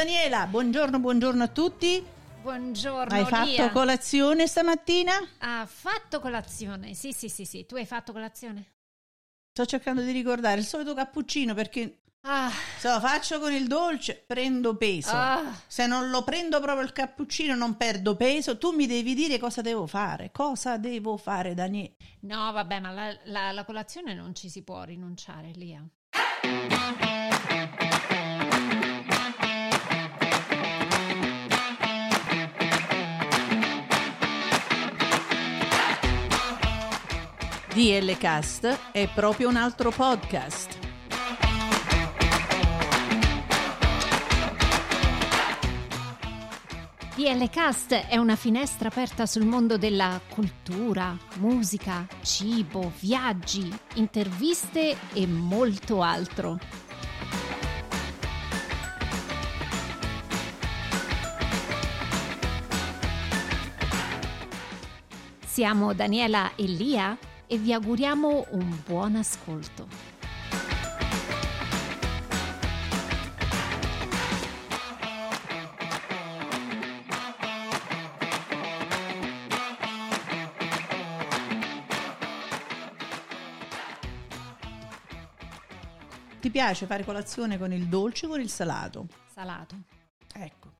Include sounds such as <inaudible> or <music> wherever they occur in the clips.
Daniela, buongiorno, buongiorno a tutti. Buongiorno. Hai fatto Lia. colazione stamattina? Ha fatto colazione? Sì, sì, sì, sì. Tu hai fatto colazione? Sto cercando di ricordare il solito cappuccino perché Ah, se lo faccio con il dolce prendo peso. Ah. Se non lo prendo proprio il cappuccino non perdo peso. Tu mi devi dire cosa devo fare. Cosa devo fare, Daniela? no, vabbè, ma la, la- la colazione non ci si può rinunciare, Lia. DL Cast è proprio un altro podcast. DL Cast è una finestra aperta sul mondo della cultura, musica, cibo, viaggi, interviste e molto altro. Siamo Daniela e Lia e vi auguriamo un buon ascolto. Ti piace fare colazione con il dolce o con il salato? Salato. Ecco.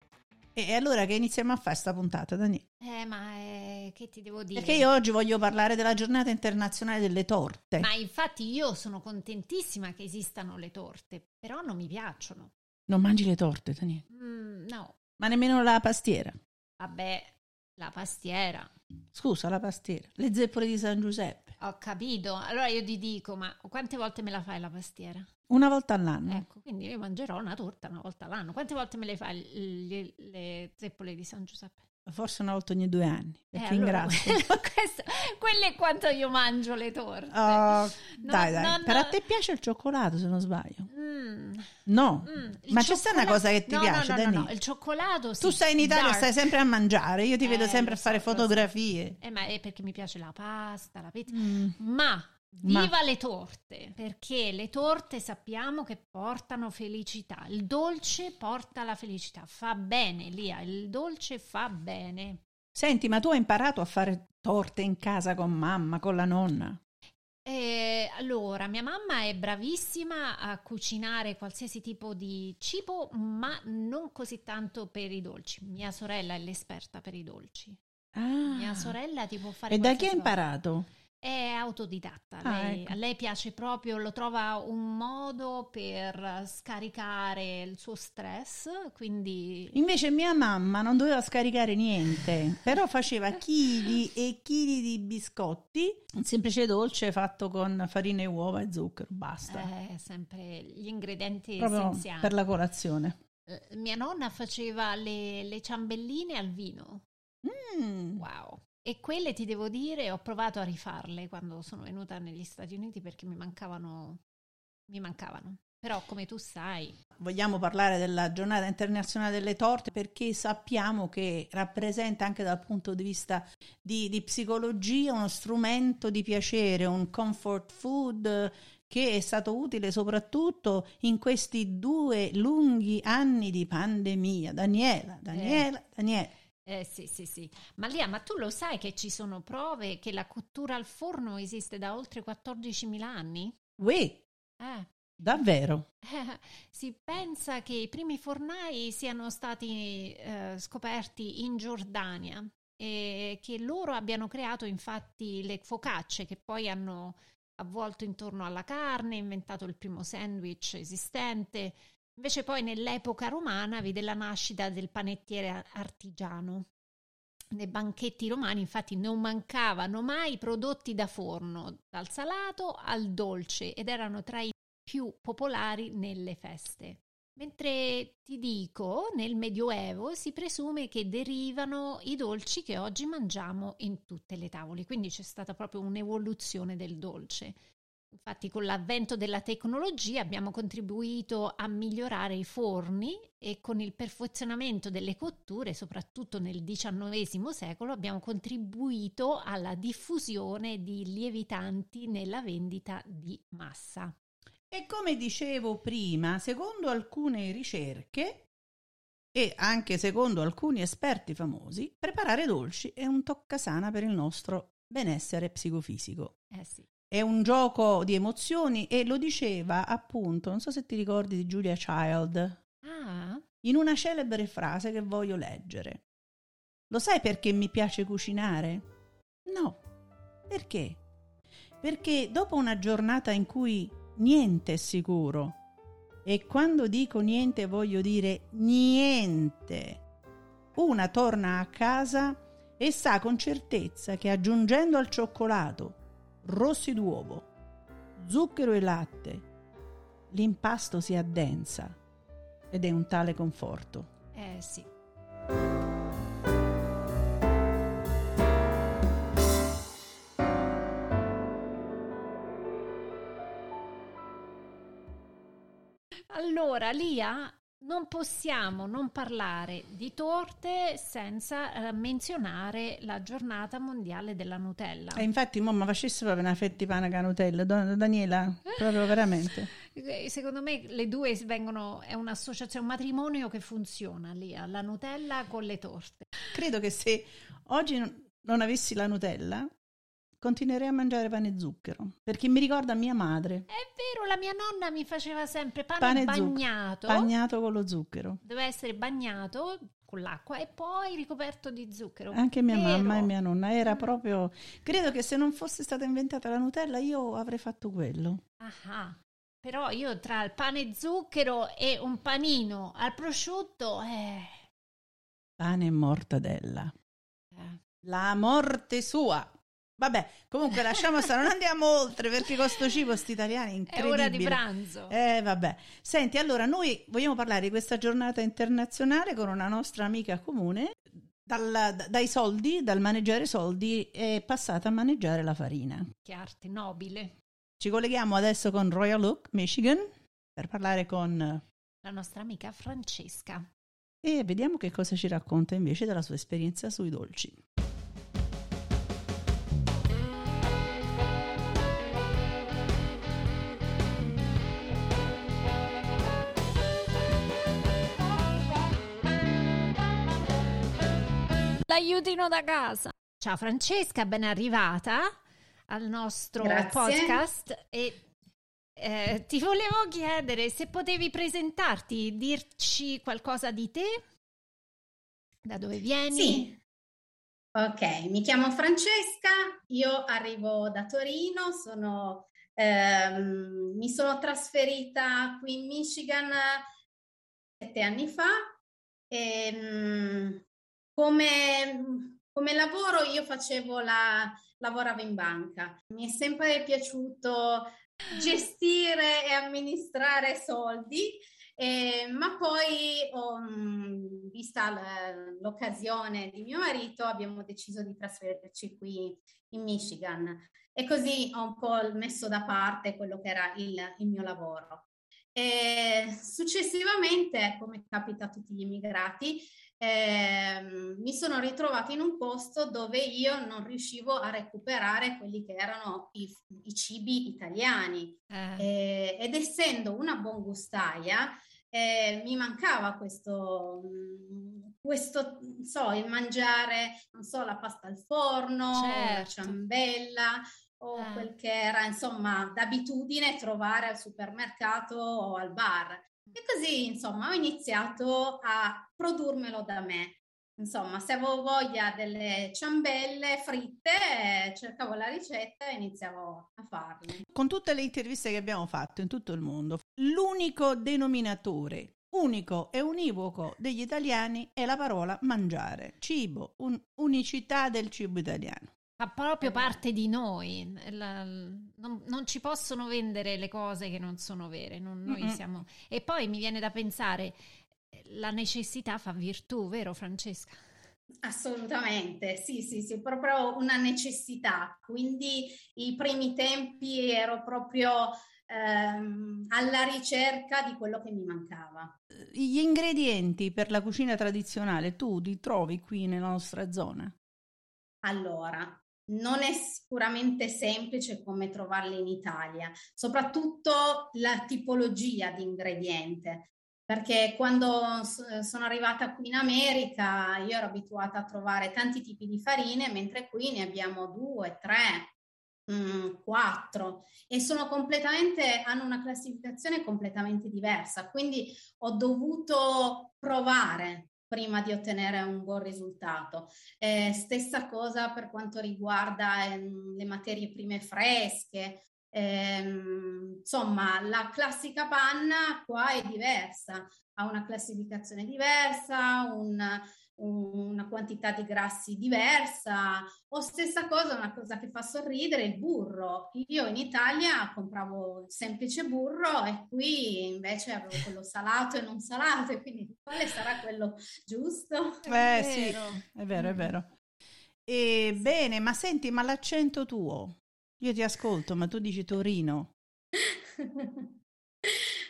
E allora che iniziamo a fare sta puntata, Daniela? Eh, ma eh, che ti devo dire? Perché io oggi voglio parlare della giornata internazionale delle torte. Ma infatti io sono contentissima che esistano le torte, però non mi piacciono. Non mangi le torte, Daniela? Mm, no, Ma nemmeno la pastiera. vabbè, la pastiera. Scusa, la pastiera. Le zeppole di San Giuseppe. Ho capito. Allora io ti dico, ma quante volte me la fai la pastiera? Una volta all'anno. Ecco, quindi io mangerò una torta una volta all'anno. Quante volte me le fai le, le zeppole di San Giuseppe? Forse una volta ogni due anni. Perché Eh, allora, ingrasso. <laughs> questo- quello è quanto io mangio le torte. Oh, No, dai, dai. no, Però no. a te piace il cioccolato, se non sbaglio. Mm, No. mm, Ma c'è sta una cosa che ti piace, no, no, il cioccolato sì. Tu stai in Italia, dark. stai sempre a mangiare. Io ti vedo Eh, sempre a fare so, so. fotografie. Eh, ma è perché mi piace la pasta, la pizza. Mm. Ma Ma- viva le torte! Perché le torte sappiamo che portano felicità. Il dolce porta la felicità. Fa bene, Lia. Il dolce fa bene. Senti, ma tu hai imparato a fare torte in casa con mamma, con la nonna? Eh, allora, mia mamma è bravissima a cucinare qualsiasi tipo di cibo, ma non così tanto per i dolci. Mia sorella è l'esperta per i dolci. Ah. Mia sorella ti può fare E da chi hai imparato? È autodidatta, Ah, lei- ecco. a lei piace proprio, lo trova un modo per scaricare il suo stress, quindi Invece mia mamma non doveva scaricare niente, però faceva <laughs> chili e chili di biscotti, un semplice dolce fatto con farina e uova e zucchero, basta. è sempre gli ingredienti Proprio essenziali. per la colazione. Eh, Mia nonna faceva le, le ciambelline al vino, Mm. wow. E quelle ti devo dire, ho provato a rifarle quando sono venuta negli Stati Uniti perché mi mancavano, mi mancavano. Però come tu sai, Vogliamo parlare della giornata internazionale delle torte perché sappiamo che rappresenta anche dal punto di vista di, di psicologia uno strumento di piacere, un comfort food che è stato utile soprattutto in questi due lunghi anni di pandemia. Daniela, Daniela, Daniela. Eh sì, sì, sì. Ma Lia, ma tu lo sai che ci sono prove che la cottura al forno esiste da oltre 14.000 anni? Uè, Eh. davvero? Eh, si pensa che i primi fornai siano stati eh, scoperti in Giordania e che loro abbiano creato infatti le focacce che poi hanno avvolto intorno alla carne, inventato il primo sandwich esistente. Invece poi nell'epoca romana vide la nascita del panettiere artigiano. Nei banchetti romani infatti non mancavano mai prodotti da forno, dal salato al dolce, ed erano tra i più popolari nelle feste. Mentre ti dico, nel Medioevo si presume che derivano i dolci che oggi mangiamo in tutte le tavole, quindi c'è stata proprio un'evoluzione del dolce. Infatti con l'avvento della tecnologia abbiamo contribuito a migliorare i forni e con il perfezionamento delle cotture, soprattutto nel XIX secolo, abbiamo contribuito alla diffusione di lievitanti nella vendita di massa. E come dicevo prima, secondo alcune ricerche, e anche secondo alcuni esperti famosi, preparare dolci è un toccasana per il nostro benessere psicofisico. Eh sì. È un gioco di emozioni e lo diceva appunto, non so se ti ricordi di Julia Child, Ah, in una celebre frase che voglio leggere. Lo sai perché mi piace cucinare? No. Perché? Perché dopo una giornata in cui niente è sicuro, e quando dico niente voglio dire niente, una torna a casa e sa con certezza che aggiungendo al cioccolato rossi d'uovo, zucchero e latte, l'impasto si addensa ed è un tale conforto. eh sì. Allora, Lia, non possiamo non parlare di torte senza eh, menzionare la giornata mondiale della Nutella. E infatti, mamma, facesse proprio una fettipana con Nutella, Don- Daniela, proprio veramente. Eh, Secondo me le due vengono, è un'associazione, un matrimonio che funziona, Lia, la Nutella con le torte. Credo che se oggi non avessi la Nutella, continuerei a mangiare pane e zucchero, perché mi ricorda mia madre, È vero, la mia nonna mi faceva sempre pane, Pane zucchero, bagnato. bagnato con lo zucchero. Deve essere bagnato con l'acqua e poi ricoperto di zucchero. Anche mia Vero. mamma e mia nonna era proprio... Credo che se non fosse stata inventata la Nutella io avrei fatto quello. Ah, però io tra il pane e zucchero e un panino al prosciutto, eh, Pane e mortadella. eh, La morte sua. Vabbè, comunque lasciamo stare, non andiamo oltre perché con sto cibo sti italiani è incredibile. ora di pranzo. Eh, vabbè. Senti, allora noi vogliamo parlare di questa giornata internazionale con una nostra amica comune. Dal- da- dai soldi, dal maneggiare soldi, è passata a maneggiare la farina. Che arte nobile. Ci colleghiamo adesso con Royal Oak, Michigan, per parlare con... La nostra amica Francesca. e vediamo che cosa ci racconta invece della sua esperienza sui dolci. L'aiutino da casa. Ciao Francesca, ben arrivata al nostro Grazie. podcast e eh, ti volevo chiedere se potevi presentarti, dirci qualcosa di te, da dove vieni. Sì. Ok, mi chiamo Francesca, io arrivo da Torino, sono, ehm, mi sono trasferita qui in Michigan sette anni fa. E, mm, come, come lavoro io facevo la, lavoravo in banca. Mi è sempre piaciuto gestire e amministrare soldi. Eh, ma poi, ho, mh, vista l'occasione di mio marito, abbiamo deciso di trasferirci qui in Michigan e così ho un po' messo da parte quello che era il, il mio lavoro. E successivamente, come capita a tutti gli immigrati, ehm, mi sono ritrovata in un posto dove io non riuscivo a recuperare quelli che erano i, i cibi italiani. Eh, Eh, ed essendo una buongustaia, eh, mi mancava questo, mm, questo, non so, il mangiare, non so, la pasta al forno, o la Certo. ciambella o Eh. quel che era, insomma, d'abitudine trovare al supermercato o al bar. E così, insomma, ho iniziato a produrmelo da me. Insomma, se avevo voglia delle ciambelle fritte, eh, cercavo la ricetta e iniziavo a farle. Con tutte le interviste che abbiamo fatto in tutto il mondo, l'unico denominatore unico e univoco degli italiani è la parola mangiare, cibo, un- unicità del cibo italiano. Fa proprio parte di noi. La- non, non ci possono vendere le cose che non sono vere. non- noi Mm-mm. siamo... E poi mi viene da pensare, la necessità fa virtù, vero Francesca? Assolutamente, sì, sì, sì, proprio una necessità. Quindi i primi tempi ero proprio ehm, alla ricerca di quello che mi mancava. Gli ingredienti per la cucina tradizionale tu li trovi qui nella nostra zona? Allora, non è sicuramente semplice come trovarli in Italia, soprattutto la tipologia di ingrediente. perché quando sono arrivata qui in America io ero abituata a trovare tanti tipi di farine, mentre qui ne abbiamo due, tre, mm, quattro e sono completamente, hanno una classificazione completamente diversa. Quindi ho dovuto provare prima di ottenere un buon risultato. Eh, stessa cosa per quanto riguarda eh, le materie prime fresche, Ehm, insomma, la classica panna qua è diversa, ha una classificazione diversa, un, un, una quantità di grassi diversa, o stessa cosa, una cosa che fa sorridere, il burro. Io in Italia compravo semplice burro e qui invece avevo quello salato e non salato, e quindi quale sarà quello giusto? Eh sì, è vero, è vero. E, bene, ma senti, ma l'accento tuo? Io ti ascolto, ma tu dici Torino. <laughs>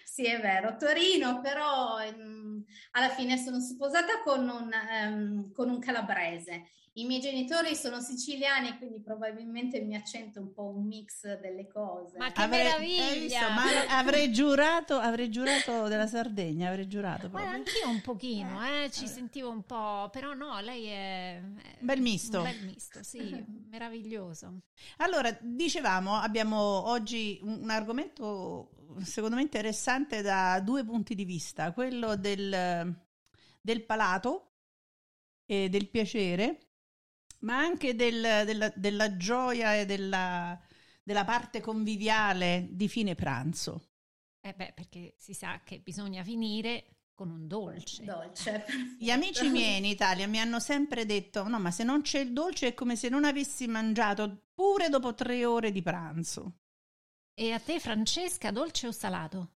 sì, è vero, Torino, però um, alla fine sono sposata con un, um, con un calabrese i miei genitori sono siciliani, quindi probabilmente il mio accento è un po' un mix delle cose. Ma che avrei, meraviglia! Visto, ma avrei giurato, avrei giurato della Sardegna, avrei giurato proprio. Ma anch'io un pochino, eh, ci sentivo un po', però no, lei è... Bel misto. Bel misto, sì, <laughs> meraviglioso. Allora, dicevamo, abbiamo oggi un, un argomento secondo me interessante da due punti di vista, quello del, del palato e del piacere ma anche del, della, della, gioia e della, della parte conviviale di fine pranzo. Eh beh, perché si sa che bisogna finire con un dolce. Dolce. Gli amici miei in Italia mi hanno sempre detto: no, ma se non c'è il dolce è come se non avessi mangiato pure dopo tre ore di pranzo. E a te, Francesca, dolce o salato?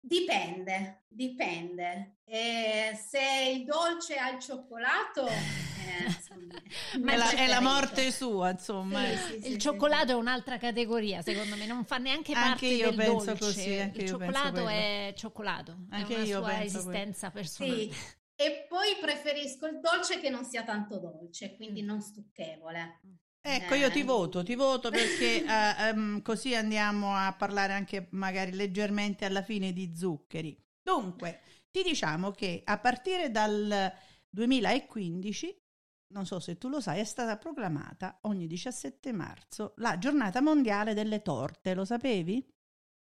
Dipende, dipende. E se il dolce ha il cioccolato, <laughs> eh, insomma, <laughs> è, la, è, la, morte sua, insomma. Sì, sì, il sì, cioccolato è un'altra categoria, secondo me, non fa neanche parte anche io penso dolce. Così, il cioccolato è cioccolato, anche è una io sua esistenza quello. personale. E poi preferisco il dolce che non sia tanto dolce, quindi non stucchevole. Ecco, io ti eh. voto, ti voto perché uh, <laughs> um, così andiamo a parlare anche magari leggermente alla fine di zuccheri. Dunque, ti diciamo che a partire dal 2015, non so se tu lo sai, è stata proclamata ogni 17 marzo la giornata mondiale delle torte, lo sapevi?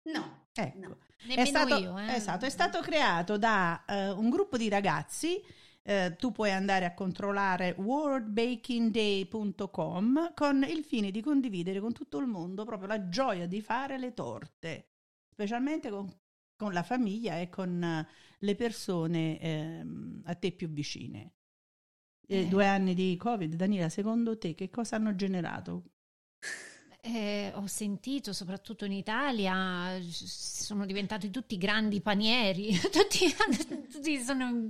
No. Ecco. No. Nemmeno è stato, io. Eh. Esatto, è stato creato da uh, un gruppo di ragazzi eh, tu puoi andare a controllare worldbakingday.com con il fine di condividere con tutto il mondo proprio la gioia di fare le torte, specialmente con, con la famiglia e con uh, le persone eh, a te più vicine. Eh. Due anni di Covid, Daniela, secondo te che cosa hanno generato eh, ho sentito, soprattutto in Italia, sono diventati tutti grandi panieri, <laughs> tutti, tutti sono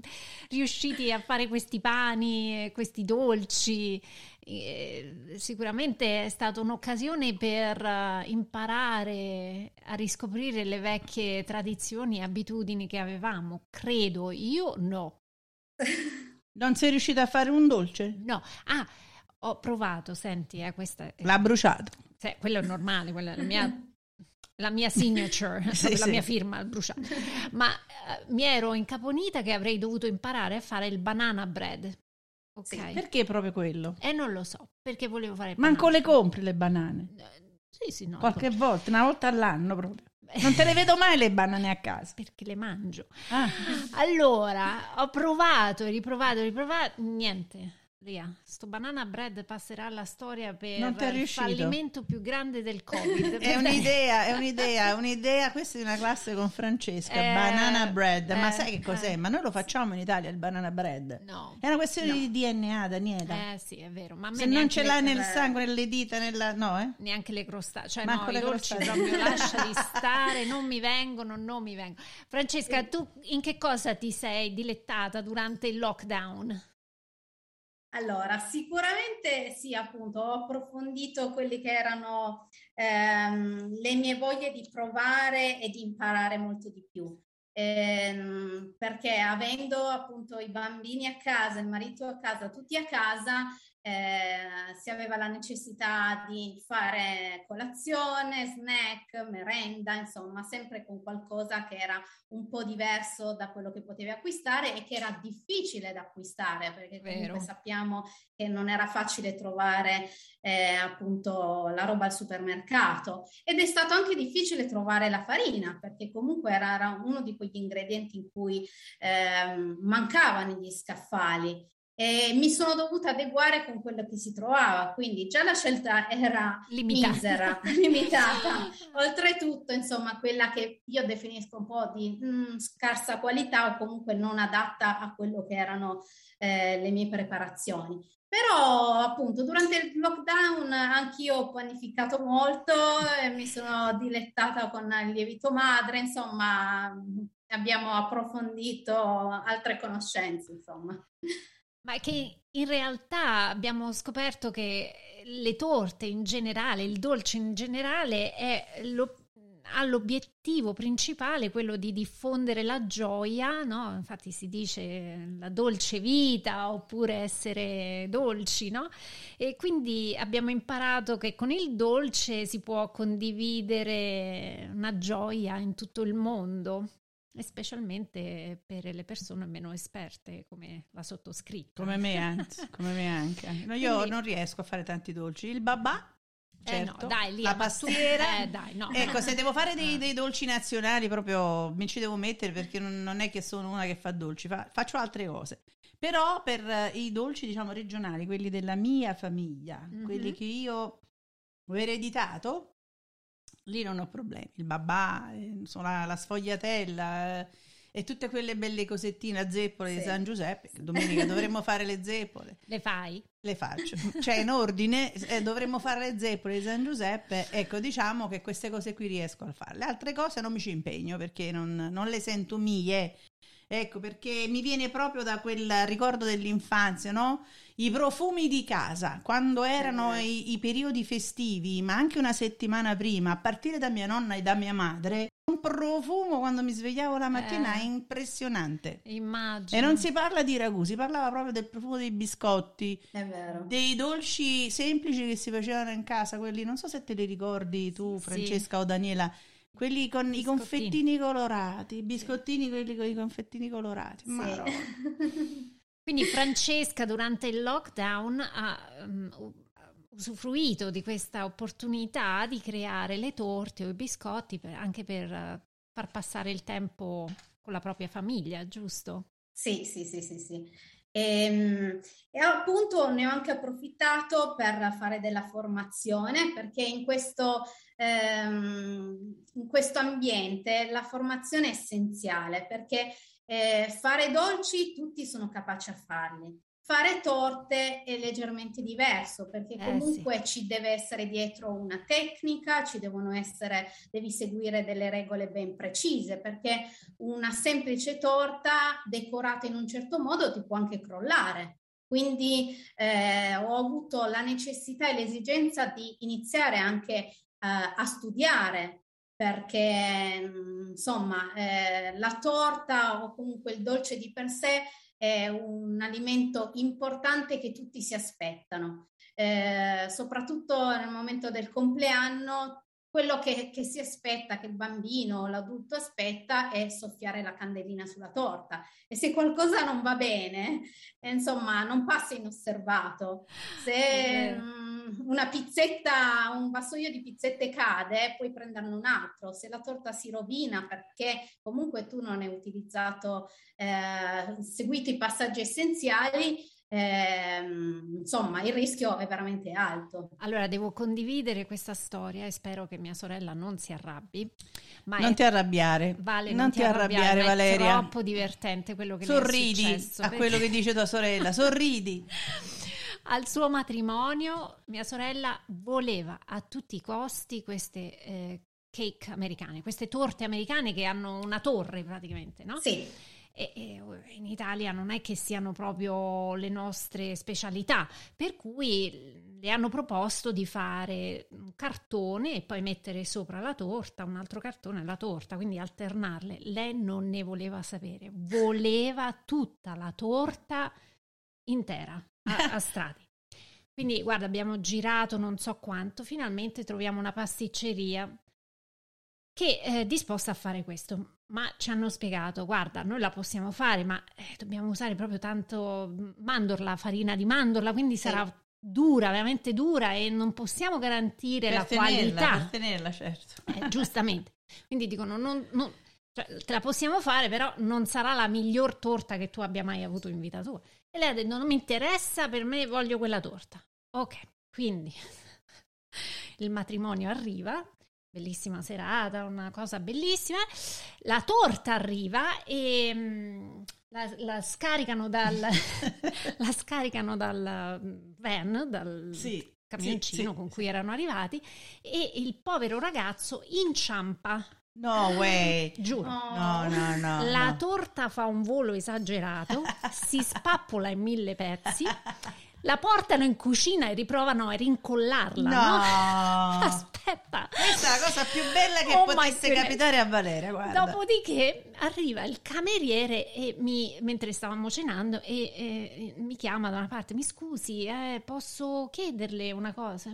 riusciti a fare questi pani, questi dolci. Eh, sicuramente è stata un'occasione per uh, imparare a riscoprire le vecchie tradizioni e abitudini che avevamo. Credo, io no. <laughs> Non sei riuscita a fare un dolce? No. Ah, ho provato, senti, eh, questa... L'ha bruciato. Sì, quello è normale, quella è la mia, la mia signature, <laughs> sì, la sì. mia firma bruciata. Ma uh, mi ero incaponita che avrei dovuto imparare a fare il banana bread. Ok. Sì, perché proprio quello? E non lo so, perché volevo fare Manco le compri le banane? Uh, sì, sì, no. Qualche volta, una volta all'anno proprio. Non te le vedo mai le banane a casa. Perché le mangio. Ah. Allora, ho provato, riprovato, riprovato, niente. Ria, sto banana bread passerà alla storia per il fallimento più grande del Covid. <laughs> è un'idea, è un'idea, è un'idea. Questa è una classe con Francesca, eh, banana bread. Ma eh, sai che cos'è? Eh. Ma noi lo facciamo in Italia il banana bread. No. È una questione no. di DNA, Daniela. Eh sì, è vero. Ma Se non ce l'hai nel sangue, nelle dita, nella... no, eh? Neanche le crostacee. Cioè, Manco no, i dolci proprio <laughs> lasciali stare, non mi vengono, non mi vengono. Francesca, tu in che cosa ti sei dilettata durante il lockdown? Allora, sicuramente sì, appunto, ho approfondito quelle che erano ehm, le mie voglie di provare e di imparare molto di più. Ehm, perché avendo appunto i bambini a casa, il marito a casa, tutti a casa, eh, si aveva la necessità di fare colazione, snack, merenda, insomma, sempre con qualcosa che era un po' diverso da quello che potevi acquistare e che era difficile da acquistare, perché comunque Vero. sappiamo che non era facile trovare eh, appunto la roba al supermercato ed è stato anche difficile trovare la farina, perché comunque era, era uno di quegli ingredienti in cui eh, mancavano gli scaffali e mi sono dovuta adeguare con quello che si trovava, quindi già la scelta era limitata. misera, <laughs> limitata. <laughs> Oltretutto, insomma, quella che io definisco un po' di mm, scarsa qualità o comunque non adatta a quello che erano eh, le mie preparazioni. Però appunto durante il lockdown anch'io ho panificato molto e mi sono dilettata con il lievito madre, insomma abbiamo approfondito altre conoscenze, insomma. Ma che in realtà abbiamo scoperto che le torte in generale, il dolce in generale, lo, ha l'obiettivo principale quello di diffondere la gioia, no? Infatti si dice la dolce vita oppure essere dolci, no? E quindi abbiamo imparato che con il dolce si può condividere una gioia in tutto il mondo e specialmente per le persone meno esperte come la sottoscritta. Come me, anzi, <laughs> come me anche. No, io Quindi, non riesco a fare tanti dolci. Il babà, certo, eh no, dai, lì la pastiera. Eh, dai, no, ecco, se devo fare dei, <laughs> dei, dolci nazionali proprio mi ci devo mettere perché non, non è che sono una che fa dolci, fa, faccio altre cose. Però per uh, i dolci, diciamo, regionali, quelli della mia famiglia, mm-hmm. quelli che io ho ereditato, lì non ho problemi. Il babà, eh, insomma, la sfogliatella eh, e tutte quelle belle cosettine a zeppole sì. di San Giuseppe. Domenica dovremmo <laughs> fare le zeppole. Le fai? Le faccio. <laughs> Cioè, in ordine, eh, dovremmo fare le zeppole di San Giuseppe. Ecco, diciamo che queste cose qui riesco a fare. Le altre cose non mi ci impegno perché non, non le sento mie. Ecco, perché mi viene proprio da quel ricordo dell'infanzia, no? I profumi di casa, quando erano i, i, periodi festivi, ma anche una settimana prima, a partire da mia nonna e da mia madre, un profumo quando mi svegliavo la mattina eh, impressionante. Immagino. E non si parla di ragù, si parlava proprio del profumo dei biscotti, dei dolci semplici che si facevano in casa, quelli, non so se te li ricordi tu, Francesca sì. o Daniela, quelli con biscottini. i confettini colorati, i biscottini, quelli con i confettini colorati. Sì. <laughs> Quindi Francesca durante il lockdown ha um, usufruito di questa opportunità di creare le torte o i biscotti per, anche per uh, far passare il tempo con la propria famiglia, giusto? Sì, sì, sì, sì, sì. E, ehm, e, appunto ne ho anche approfittato per fare della formazione perché in questo, ehm, in questo ambiente la formazione è essenziale perché eh, fare dolci tutti sono capaci a farli. Fare torte è leggermente diverso perché comunque eh, sì. ci deve essere dietro una tecnica, ci devono essere, devi seguire delle regole ben precise perché una semplice torta decorata in un certo modo ti può anche crollare. Quindi eh, ho avuto la necessità e l'esigenza di iniziare anche a studiare perché insomma eh, la torta o comunque il dolce di per sé è un alimento importante che tutti si aspettano. Eh, soprattutto nel momento del compleanno quello che, che, si aspetta, che il bambino o l'adulto aspetta è soffiare la candelina sulla torta e se qualcosa non va bene, eh, insomma, non passa inosservato. Se mh, una pizzetta, un vassoio di pizzette cade, puoi prenderne un altro. Se la torta si rovina perché comunque tu non hai utilizzato, eh, seguito i passaggi essenziali, eh, insomma, il rischio è veramente alto. Allora, devo condividere questa storia e spero che mia sorella non si arrabbi. Ma non è... ti arrabbiare. Vale, non, non ti arrabbiare, arrabbiare Valeria. È troppo divertente quello che sorridi successo. a perché... quello che dice tua sorella, sorridi. <laughs> Al suo matrimonio, mia sorella voleva a tutti i costi queste eh, cake americane, queste torte americane che hanno una torre praticamente, no? Sì e, e in Italia non è che siano proprio le nostre specialità, per cui le hanno proposto di fare un cartone e poi mettere sopra la torta, un altro cartone e la torta, quindi alternarle. Lei non ne voleva sapere, voleva tutta la torta intera a, a strati. Quindi, guarda, abbiamo girato non so quanto, finalmente troviamo una pasticceria che è disposta a fare questo. Ma ci hanno spiegato, guarda, noi la possiamo fare, ma eh, dobbiamo usare proprio tanto mandorla, farina di mandorla, quindi sì. sarà dura, veramente dura e non possiamo garantire per la tenerla, qualità. Per tenerla, certo. Eh, giustamente. Quindi dicono, non, non, cioè, te la possiamo fare, però non sarà la miglior torta che tu abbia mai avuto in vita tua. E lei ha detto, non mi interessa, per me voglio quella torta. Ok, quindi <laughs> il matrimonio arriva, bellissima serata, una cosa bellissima. La torta arriva e mm, la, la, scaricano dal, <laughs> la scaricano dal van, dal sì, camioncino sì, sì, con cui erano arrivati e il povero ragazzo inciampa No way. Giuro. No, no, no. La no. torta fa un volo esagerato, <laughs> si spappola in mille pezzi. La portano in cucina e riprovano a rincollarla. No, no? <laughs> aspetta. Questa è la cosa più bella che oh potesse capitare a Valeria. Guarda. Dopodiché arriva il cameriere e mi, mentre stavamo cenando e, e, mi chiama da una parte: Mi scusi, eh, posso chiederle una cosa?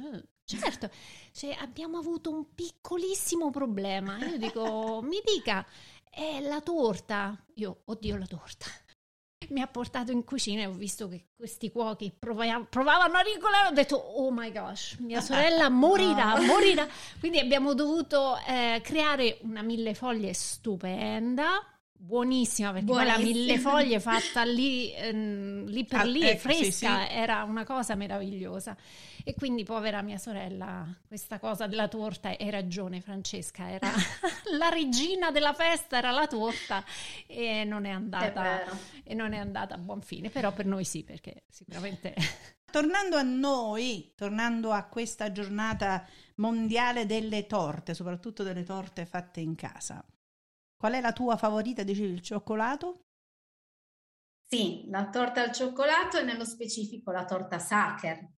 Certo, cioè, abbiamo avuto un piccolissimo problema. Io dico, <laughs> mi dica, è la torta. Io, oddio, la torta. Mi ha portato in cucina e ho visto che questi cuochi provavano, provavano a rincolare. Ho detto, oh my gosh, mia sorella <laughs> morirà, morirà. Quindi abbiamo dovuto eh, creare una mille foglie stupenda buonissima perché poi la mille foglie fatta lì, ehm, lì per ah, lì ecco, fresca sì, sì. era una cosa meravigliosa e quindi povera mia sorella questa cosa della torta hai ragione Francesca era <laughs> la regina della festa era la torta e non è andata e non è andata a buon fine però per noi sì perché sicuramente <laughs> tornando a noi tornando a questa giornata mondiale delle torte soprattutto delle torte fatte in casa Qual è la tua favorita? Dicevi il cioccolato? Sì, la torta al cioccolato e nello specifico la torta Sacher.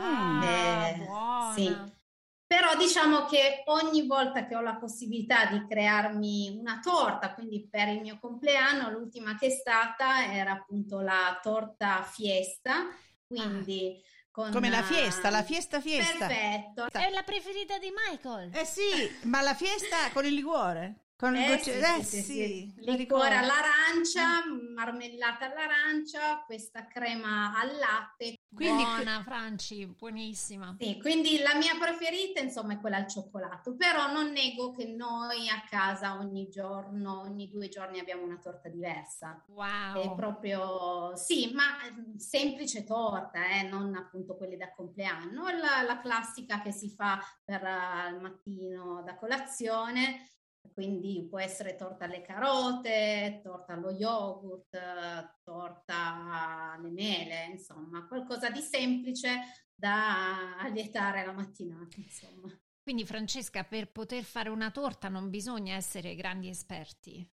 Ah, eh, buona. Sì. Però diciamo che ogni volta che ho la possibilità di crearmi una torta, quindi per il mio compleanno, l'ultima che è stata era appunto la torta fiesta, quindi ah. Con, Come la fiesta, la fiesta fiesta. Perfetto. È la preferita di Michael. Eh sì, ma la fiesta con il liquore. Con eh, gocce... sì, eh sì, sì, sì. liquore all'arancia, marmellata all'arancia, questa crema al latte. Quindi, Buona Franci, buonissima. Sì, quindi la mia preferita insomma è quella al cioccolato, però non nego che noi a casa ogni giorno, ogni due giorni abbiamo una torta diversa. Wow. È proprio, sì, ma semplice torta, eh, non appunto quelle da compleanno, la, la classica che si fa per uh, il mattino da colazione quindi può essere torta alle carote, torta allo yogurt, torta alle mele, insomma, qualcosa di semplice da allietare la mattinata, insomma. Quindi Francesca, per poter fare una torta non bisogna essere grandi esperti?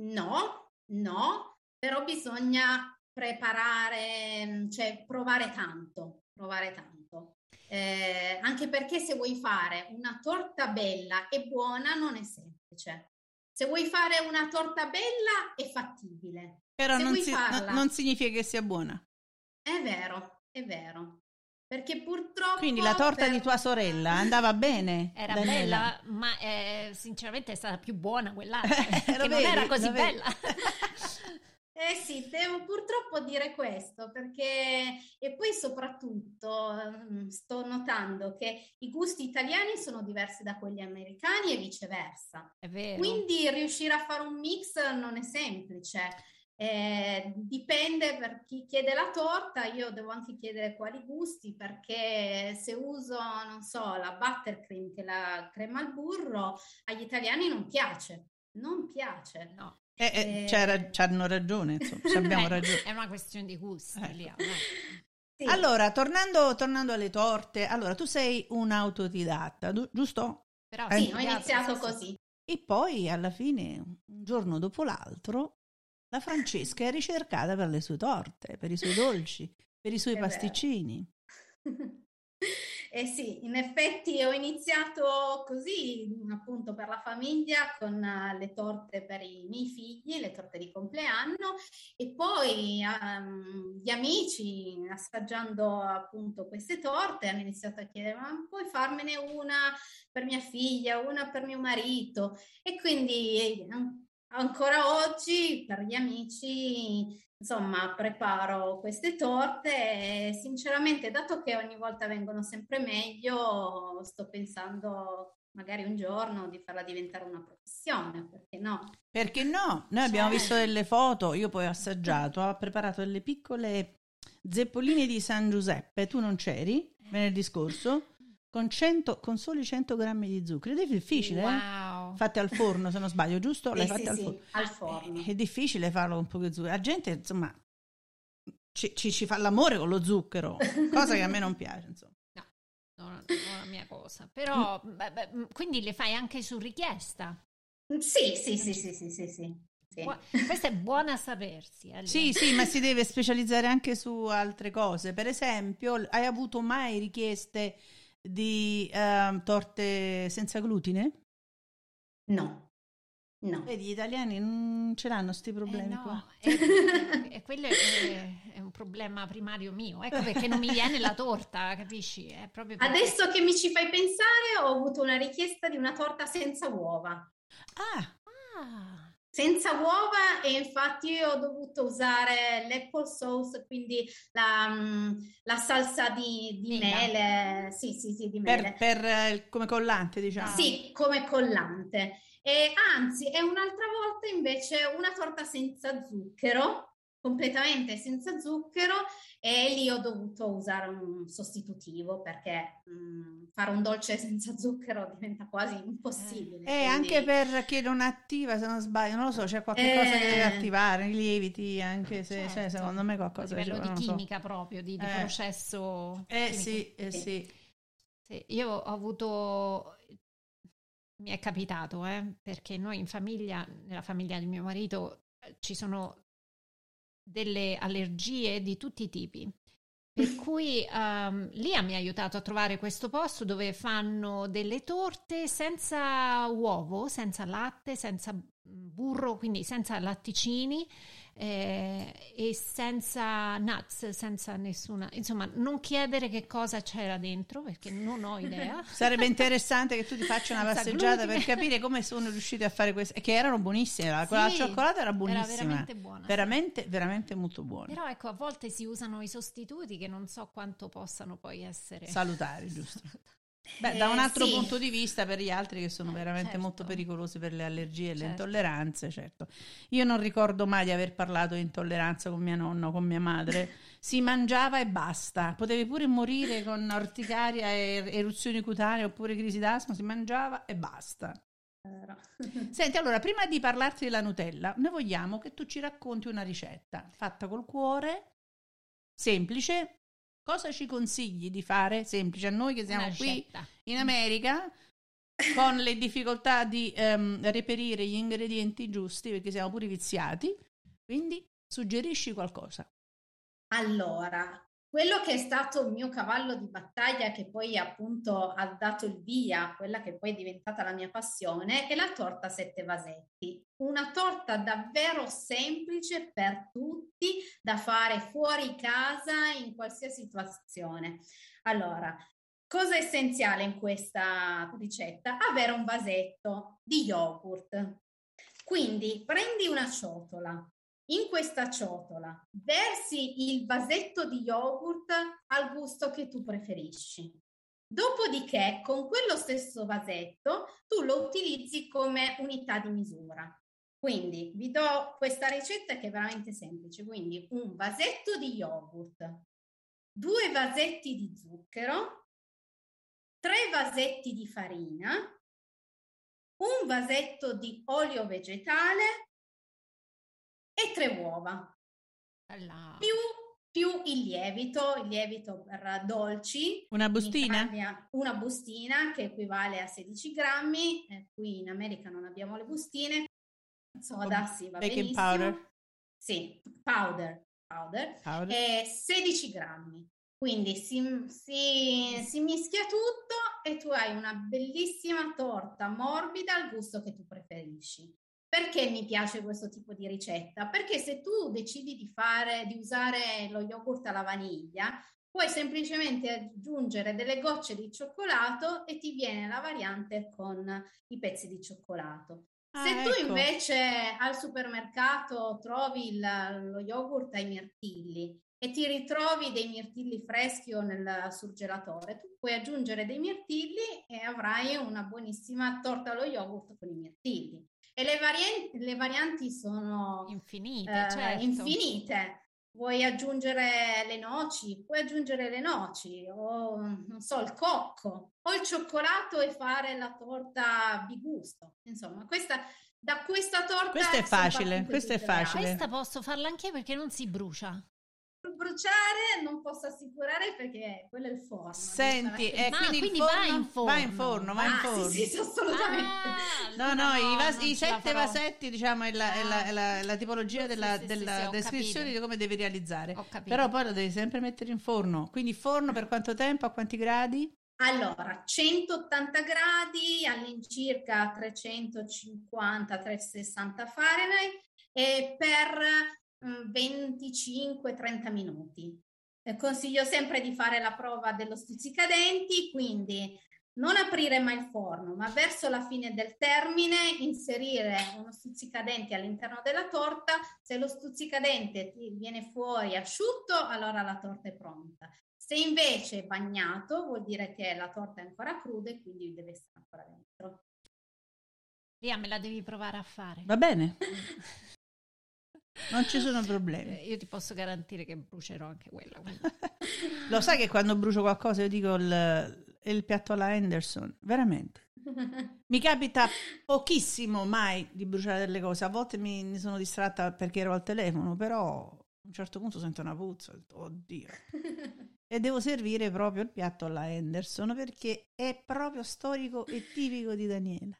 No, no, però bisogna preparare, cioè provare tanto, provare tanto. Eh, anche perché se vuoi fare una torta bella e buona non è semplice. Se vuoi fare una torta bella è fattibile. Però non, si, farla, non, significa che sia buona. È vero, è vero. Perché purtroppo... Quindi la torta per... di tua sorella andava bene? <laughs> Era Daniela. bella, ma eh, sinceramente è stata più buona quell'altra, <laughs> che non vedi, era così bella. <laughs> Eh sì, devo purtroppo dire questo perché e poi soprattutto mm, sto notando che i gusti italiani sono diversi da quelli americani e viceversa. È vero. Quindi riuscire a fare un mix non è semplice. Eh, dipende per chi chiede la torta, io devo anche chiedere quali gusti perché se uso, non so, la buttercream che è la crema al burro, agli italiani non piace, non piace. No. Eh, eh, eh, hanno ragione, insomma, <laughs> abbiamo ragione. È una questione di gusti. Ecco. <laughs> Sì. Allora, tornando, tornando, alle torte, allora tu sei un'autodidatta, giusto? Però, sì, ho iniziato così. E poi alla fine, un giorno dopo l'altro, la Francesca è ricercata per le sue torte, per i suoi dolci, per i suoi è pasticcini. <laughs> <laughs> Eh sì, in effetti ho iniziato così, appunto per la famiglia, con uh, le torte per i miei figli, le torte di compleanno e poi um, gli amici, assaggiando appunto queste torte, hanno iniziato a chiedere: Ma puoi farmene una per mia figlia, una per mio marito? E quindi ancora oggi per gli amici insomma, preparo queste torte e sinceramente, dato che ogni volta vengono sempre meglio, sto pensando magari un giorno di farla diventare una professione, perché no? Perché no? Noi abbiamo cioè visto delle foto, io poi ho assaggiato, ho preparato delle piccole zeppoline di San Giuseppe, tu non c'eri venerdì scorso? Con, 100, con soli 100 grammi di zucchero. Ed è difficile, eh? wow. eh? Fatte al forno, se non sbaglio, giusto? Sì, L'hai fatte sì, al, sì, forno. al forno. È, è, difficile farlo con poco zucchero. La gente, insomma, ci, ci, ci, fa l'amore con lo zucchero, cosa che a me non piace, insomma. <laughs> No, non, non è la mia cosa. Però, beh, beh, quindi le fai anche su richiesta? Sì, sì, sì, sì, sì, sì. sì. Sì. Questa è buona a sapersi. Allora. Sì, sì, ma si deve specializzare anche su altre cose. Per esempio, hai avuto mai richieste di uh, torte senza glutine? No. No. Vedi, gli italiani non ce l'hanno questi problemi eh no, e, e, <laughs> quello è, è, un problema primario mio. Ecco perché non mi viene la torta, capisci? Perché... Adesso che mi ci fai pensare, ho avuto una richiesta di una torta senza uova. Ah! ah senza uova e infatti ho dovuto usare l'apple sauce, quindi la, mm, la salsa di, di mele, sì, sì, sì, di mele. Per, per, eh, come collante, diciamo. Sì, come collante. E anzi, è un'altra volta invece una torta senza zucchero, completamente senza zucchero e lì ho dovuto usare un sostitutivo perché mh, mm, fare un dolce <laughs> senza zucchero diventa quasi impossibile. E eh, quindi... anche per chi non attiva, se non sbaglio, non lo so, c'è qualche eh... cosa che deve attivare, i lieviti, anche se certo. cioè, secondo me qualcosa... A livello di chimica so. proprio, di, di eh. processo... Eh sì, eh sì. sì. Io ho avuto mi è capitato, eh, perché noi in famiglia, nella famiglia di mio marito, ci sono delle allergie di tutti i tipi. Per cui um, Lia mi ha aiutato a trovare questo posto dove fanno delle torte senza uovo, senza latte, senza burro, quindi senza latticini eh, e senza nuts, senza nessuna, insomma, non chiedere che cosa c'era dentro perché non ho idea. <laughs> Sarebbe interessante che tu ti faccia una passeggiata per capire come sono riusciti a fare questo, che erano buonissime, la, sì, cioccolata era buonissima, era veramente buona, veramente, veramente molto buona. Però ecco, a volte si usano i sostituti che non so quanto possano poi essere salutari, giusto? <laughs> Beh, da un eh, altro eh, sì. punto di vista per gli altri che sono veramente certo. molto pericolosi per le allergie e certo. le intolleranze, certo. Io non ricordo mai di aver parlato di intolleranza con mia nonna o con mia madre. <laughs> si mangiava e basta. Potevi pure morire con orticaria e eruzioni cutanee oppure crisi d'asma, si mangiava e basta. <laughs> Senti, allora, prima di parlarti della Nutella, noi vogliamo che tu ci racconti una ricetta fatta col cuore, semplice, Cosa ci consigli di fare? Semplice, a noi che siamo qui in America con le difficoltà di um, reperire gli ingredienti giusti perché siamo pure viziati. Quindi suggerisci qualcosa. Allora, quello che è stato il mio cavallo di battaglia, che poi appunto ha dato il via a quella che poi è diventata la mia passione, è la torta sette vasetti. Una torta davvero semplice per tutti da fare fuori casa in qualsiasi situazione. Allora, cosa è essenziale in questa ricetta? Avere un vasetto di yogurt. Quindi prendi una ciotola, in questa ciotola versi il vasetto di yogurt al gusto che tu preferisci. Dopodiché, con quello stesso vasetto, tu lo utilizzi come unità di misura. Quindi vi do questa ricetta che è veramente semplice. Quindi un vasetto di yogurt, due vasetti di zucchero, tre vasetti di farina, un vasetto di olio vegetale e tre uova. Più, più, il lievito, il lievito per dolci. Una bustina? Italia, una bustina che equivale a 16 grammi. Eh, qui in America non abbiamo le bustine. Soda, sì, va Baking benissimo. powder? Sì, powder. powder. powder. E 16 grammi. Quindi si, si, si, mischia tutto e tu hai una bellissima torta morbida al gusto che tu preferisci. Perché mi piace questo tipo di ricetta? Perché se tu decidi di fare, di usare lo yogurt alla vaniglia, puoi semplicemente aggiungere delle gocce di cioccolato e ti viene la variante con i pezzi di cioccolato. Ah, Se ecco. tu invece al supermercato trovi il, lo yogurt ai mirtilli e ti ritrovi dei mirtilli freschi o nel surgelatore, tu puoi aggiungere dei mirtilli e avrai una buonissima torta allo yogurt con i mirtilli. E le, varianti, le varianti sono infinite, eh, certo. infinite. Vuoi aggiungere le noci? Puoi aggiungere le noci o non so, il cocco o il cioccolato e fare la torta bigusto. Insomma, questa da questa torta Questo è facile, questo è facile. Questa posso farla anche perché non si brucia bruciare non posso assicurare perché quello è il forno. Senti, eh, Ma, quindi, quindi forno, va in forno. Va in forno, va in forno. Ah, sì, sì, assolutamente. Ah, no, no, no, i, vas- i sette vasetti, diciamo, è la, è la, è la, la tipologia della, sì, della descrizione di come devi realizzare. Però poi lo devi sempre mettere in forno. Quindi forno per quanto tempo? A quanti gradi? Allora, 180 gradi all'incirca 350-360 Fahrenheit e per 25-30 minuti. Eh, consiglio sempre di fare la prova dello stuzzicadenti, quindi non aprire mai il forno, ma verso la fine del termine inserire uno stuzzicadente all'interno della torta. Se lo stuzzicadente viene fuori asciutto, allora la torta è pronta. Se invece è bagnato, vuol dire che la torta è ancora cruda e quindi deve essere ancora dentro. Lia, me la devi provare a fare. Va bene. <laughs> Non ci sono problemi. Eh, io ti posso garantire che brucerò anche quella. <laughs> Lo sai che quando brucio qualcosa io dico il, il piatto alla Henderson, veramente. <laughs> Mi capita pochissimo mai di bruciare delle cose, a volte mi, mi sono distratta perché ero al telefono, però a un certo punto sento una puzza, oddio. <laughs> e devo servire proprio il piatto alla Henderson perché è proprio storico e tipico di Daniela.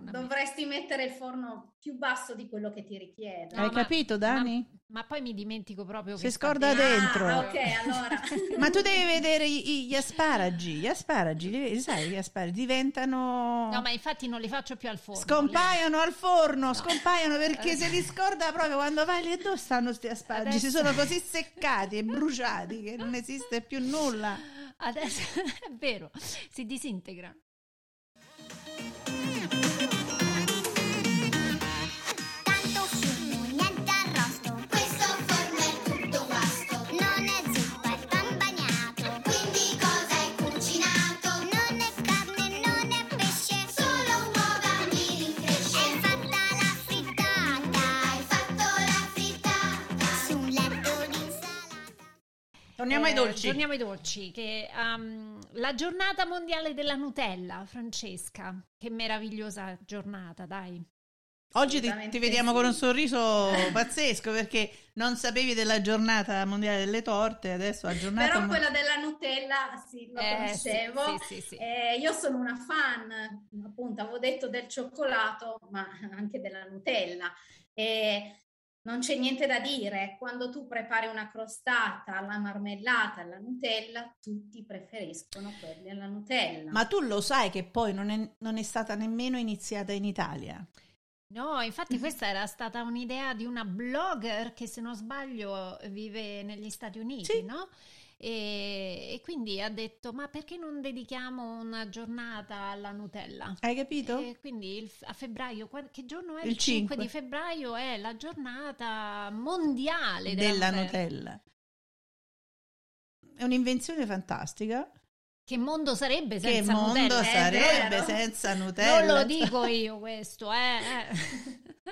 Dovresti mettere il forno più basso di quello che ti richiede. Hai capito, Dani? Ma, ma, poi mi dimentico proprio che. Si scorda dentro. Ah, ok, allora. <laughs> ma tu devi vedere gli asparagi. Gli asparagi, sai, gli asparagi diventano. No, ma infatti non li faccio più al forno. Scompaiono al forno, no. scompaiono perché <laughs> se li scorda proprio quando vai lì dove stanno questi asparagi? Adesso... Si sono così seccati e bruciati che non esiste più nulla. Adesso <laughs> è vero, si disintegra. Torniamo ai dolci. Torniamo ai dolci. Che, um, la giornata mondiale della Nutella, Francesca. Che meravigliosa giornata, dai. Oggi ti, ti, vediamo sì. con un sorriso <laughs> pazzesco perché non sapevi della giornata mondiale delle torte, adesso la giornata... Però quella della Nutella sì, lo eh, conoscevo. Sì, sì, eh, io sono una fan, appunto, avevo detto del cioccolato, ma anche della Nutella. E non c'è niente da dire, quando tu prepari una crostata alla marmellata, alla Nutella, tutti preferiscono quelli alla Nutella. Ma tu lo sai che poi non è, non è stata nemmeno iniziata in Italia? No, infatti questa era stata un'idea di una blogger che se non sbaglio vive negli Stati Uniti, sì. no? E, e, quindi ha detto ma perché non dedichiamo una giornata alla Nutella? Hai capito? E quindi il, a febbraio, che giorno è? Il, il 5. 5. di febbraio è la giornata mondiale della, della Nutella. Nutella. È un'invenzione fantastica che mondo sarebbe senza che mondo Nutella? sarebbe senza Nutella? Non lo dico io questo, eh.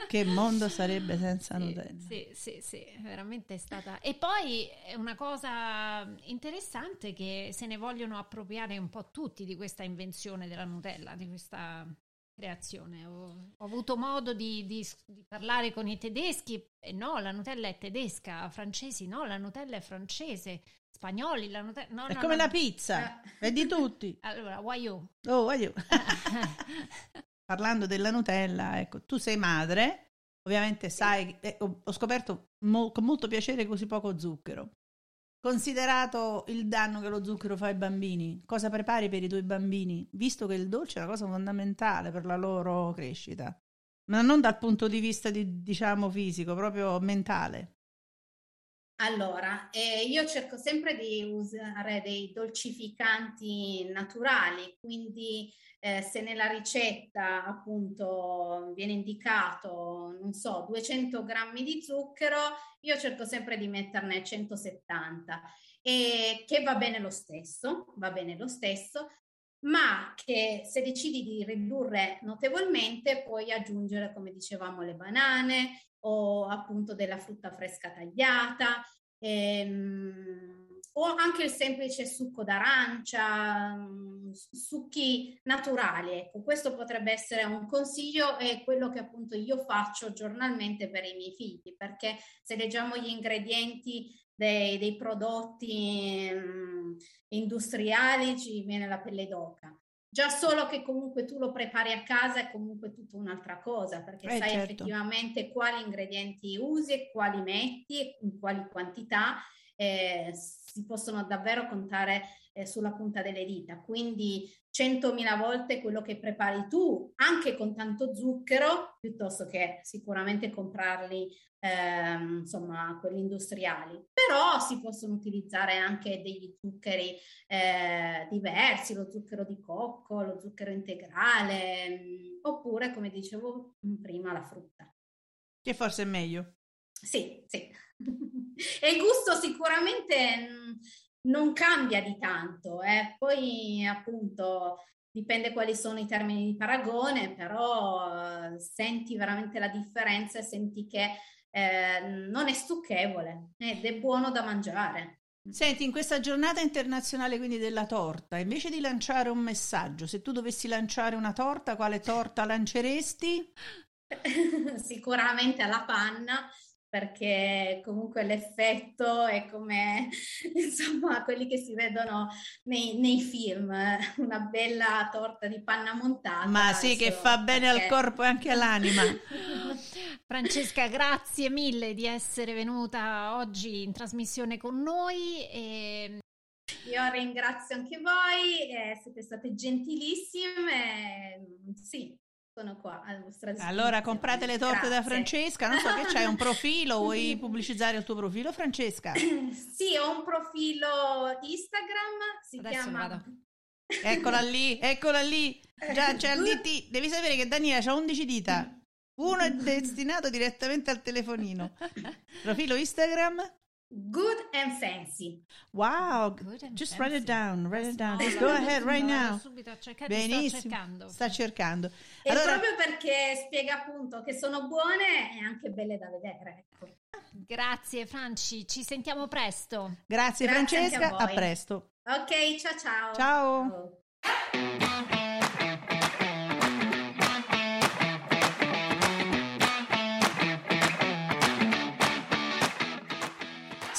che mondo sarebbe senza sì, Nutella? Sì, sì, sì, veramente è stata. E poi è una cosa interessante che se ne vogliono appropriare un po' tutti di questa invenzione della Nutella, di questa creazione. Ho, ho avuto modo di, di, di, parlare con i tedeschi e no, la Nutella è tedesca, francesi no, la Nutella è francese spagnoli, la Nutella... No, è no, come no, la pizza, è di tutti. <laughs> Allora, why you? Oh, why you? <laughs> <laughs> Parlando della Nutella, ecco, tu sei madre, ovviamente sai, eh, ho, ho, scoperto mo, con molto piacere così poco zucchero. Considerato il danno che lo zucchero fa ai bambini, cosa prepari per i tuoi bambini? Visto che il dolce è una cosa fondamentale per la loro crescita. ma non dal punto di vista di, diciamo fisico, proprio mentale. Allora, eh, io cerco sempre di usare dei dolcificanti naturali, quindi eh, se nella ricetta appunto viene indicato, non so, 200 grammi di zucchero, io cerco sempre di metterne 170 e che va bene lo stesso, va bene lo stesso, ma che se decidi di ridurre notevolmente puoi aggiungere, come dicevamo, le banane o appunto della frutta fresca tagliata ehm, o anche il semplice succo d'arancia, mm, succhi naturali. Ecco, questo potrebbe essere un consiglio e quello che appunto io faccio giornalmente per i miei figli, perché se leggiamo gli ingredienti dei, dei prodotti um, industriali ci viene la pelle d'oca. Già solo che comunque tu lo prepari a casa è comunque tutta un'altra cosa, perché eh, sai certo. effettivamente quali ingredienti usi e quali metti e in quali quantità. Eh, si possono davvero contare eh, sulla punta delle dita. Quindi 100.000 volte quello che prepari tu, anche con tanto zucchero, piuttosto che sicuramente comprarli, ehm, insomma, quelli industriali. Però si possono utilizzare anche degli zuccheri eh, diversi, lo zucchero di cocco, lo zucchero integrale, mh, mm, oppure, come dicevo prima, la frutta. Che forse è meglio. Sì, sì. <laughs> e il gusto sicuramente mh, non cambia di tanto, eh. poi appunto dipende quali sono i termini di paragone, però eh, senti veramente la differenza e senti che eh, non è stucchevole ed è buono da mangiare. Senti, in questa giornata internazionale quindi della torta, invece di lanciare un messaggio, se tu dovessi lanciare una torta, quale torta lanceresti? <laughs> Sicuramente alla panna, perché comunque l'effetto è come <laughs> insomma quelli che si vedono nei, nei film, una bella torta di panna montata. Ma sì, che fa bene perché... al corpo e anche all'anima. <laughs> Francesca, grazie mille di essere venuta oggi in trasmissione con noi. E... Io ringrazio anche voi, eh, siete state gentilissime. Sì, sono qua a vostra disposizione. Allora comprate le torte Grazie. da Francesca, non so che c'hai un profilo, <laughs> vuoi pubblicizzare il tuo profilo Francesca? <clears throat> sì, ho un profilo Instagram, si Adesso chiama... Vado. Eccola lì, eccola lì, già c'è il <laughs> DT, devi sapere che Daniela ha 11 dita, <laughs> uno è destinato direttamente al telefonino. <laughs> Profilo Instagram? Good and fancy. Wow, and just fancy. write it down, write it down. Just go ahead right now. Subito Benissimo, sta cercando. Sta cercando. E allora... proprio perché spiega appunto che sono buone e anche belle da vedere. Ecco. Grazie Franci, ci sentiamo presto. Grazie, Grazie Francesca, a, a, presto. Ok, ciao ciao. Ciao. ciao.